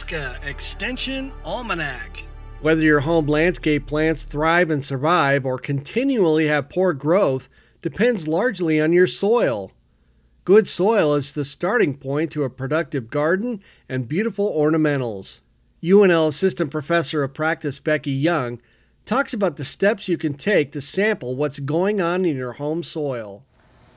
Nebraska Extension Almanac. Whether your home landscape plants thrive and survive or continually have poor growth depends largely on your soil. Good soil is the starting point to a productive garden and beautiful ornamentals. UNL Assistant Professor of Practice Becky Young talks about the steps you can take to sample what's going on in your home soil.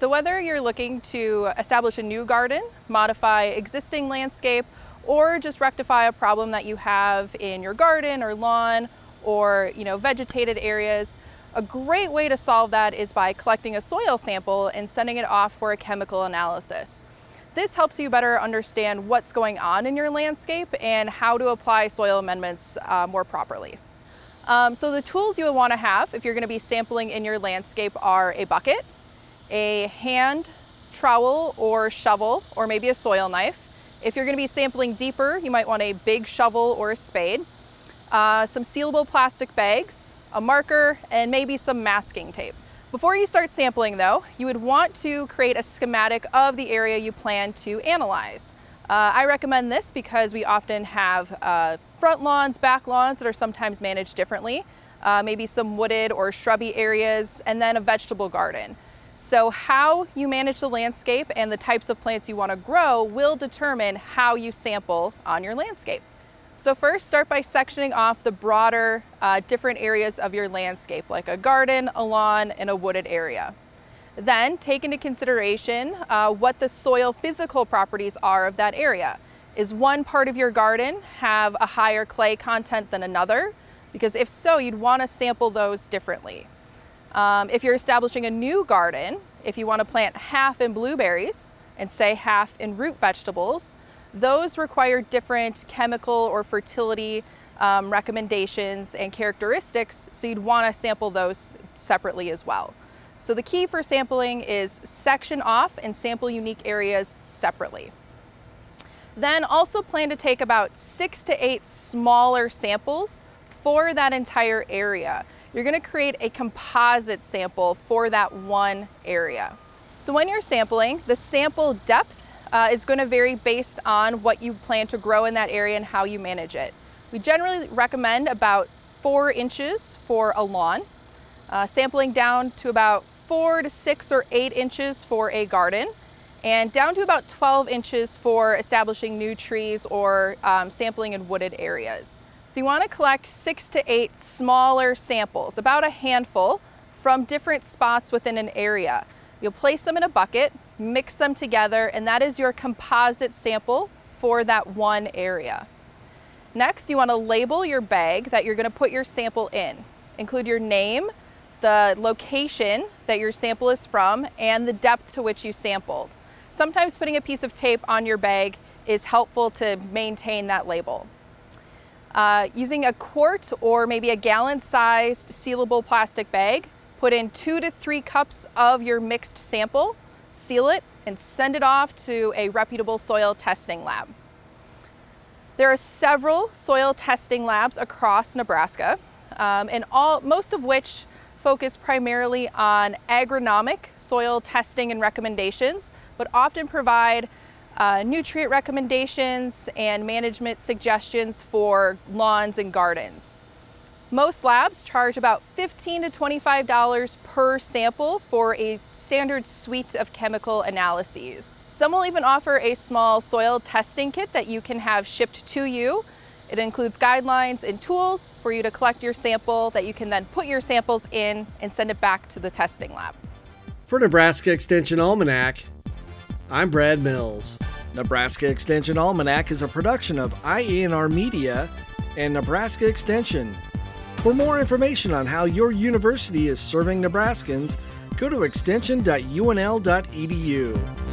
So, whether you're looking to establish a new garden, modify existing landscape, or just rectify a problem that you have in your garden or lawn or you know vegetated areas, a great way to solve that is by collecting a soil sample and sending it off for a chemical analysis. This helps you better understand what's going on in your landscape and how to apply soil amendments uh, more properly. Um, so the tools you would want to have if you're going to be sampling in your landscape are a bucket, a hand trowel or shovel, or maybe a soil knife. If you're going to be sampling deeper, you might want a big shovel or a spade, uh, some sealable plastic bags, a marker, and maybe some masking tape. Before you start sampling though, you would want to create a schematic of the area you plan to analyze. Uh, I recommend this because we often have uh, front lawns, back lawns that are sometimes managed differently, uh, maybe some wooded or shrubby areas, and then a vegetable garden. So how you manage the landscape and the types of plants you want to grow will determine how you sample on your landscape. So first start by sectioning off the broader uh, different areas of your landscape like a garden, a lawn, and a wooded area. Then take into consideration uh, what the soil physical properties are of that area. Is one part of your garden have a higher clay content than another? Because if so, you'd want to sample those differently. Um, if you're establishing a new garden, if you want to plant half in blueberries and say half in root vegetables, those require different chemical or fertility um, recommendations and characteristics, so you'd want to sample those separately as well. So the key for sampling is section off and sample unique areas separately. Then also plan to take about six to eight smaller samples for that entire area you're gonna create a composite sample for that one area. So when you're sampling, the sample depth uh, is gonna vary based on what you plan to grow in that area and how you manage it. We generally recommend about four inches for a lawn, uh, sampling down to about four to six or eight inches for a garden, and down to about 12 inches for establishing new trees or um, sampling in wooded areas. So you want to collect six to eight smaller samples, about a handful, from different spots within an area. You'll place them in a bucket, mix them together, and that is your composite sample for that one area. Next, you want to label your bag that you're going to put your sample in. Include your name, the location that your sample is from, and the depth to which you sampled. Sometimes putting a piece of tape on your bag is helpful to maintain that label. Uh, using a quart or maybe a gallon sized sealable plastic bag, put in two to three cups of your mixed sample, seal it, and send it off to a reputable soil testing lab. There are several soil testing labs across Nebraska, um, and all, most of which focus primarily on agronomic soil testing and recommendations, but often provide uh, nutrient recommendations and management suggestions for lawns and gardens. Most labs charge about 15 to $25 per sample for a standard suite of chemical analyses. Some will even offer a small soil testing kit that you can have shipped to you. It includes guidelines and tools for you to collect your sample that you can then put your samples in and send it back to the testing lab. For Nebraska Extension Almanac, I'm Brad Mills. Nebraska Extension Almanac is a production of IANR Media and Nebraska Extension. For more information on how your university is serving Nebraskans, go to extension.unl.edu.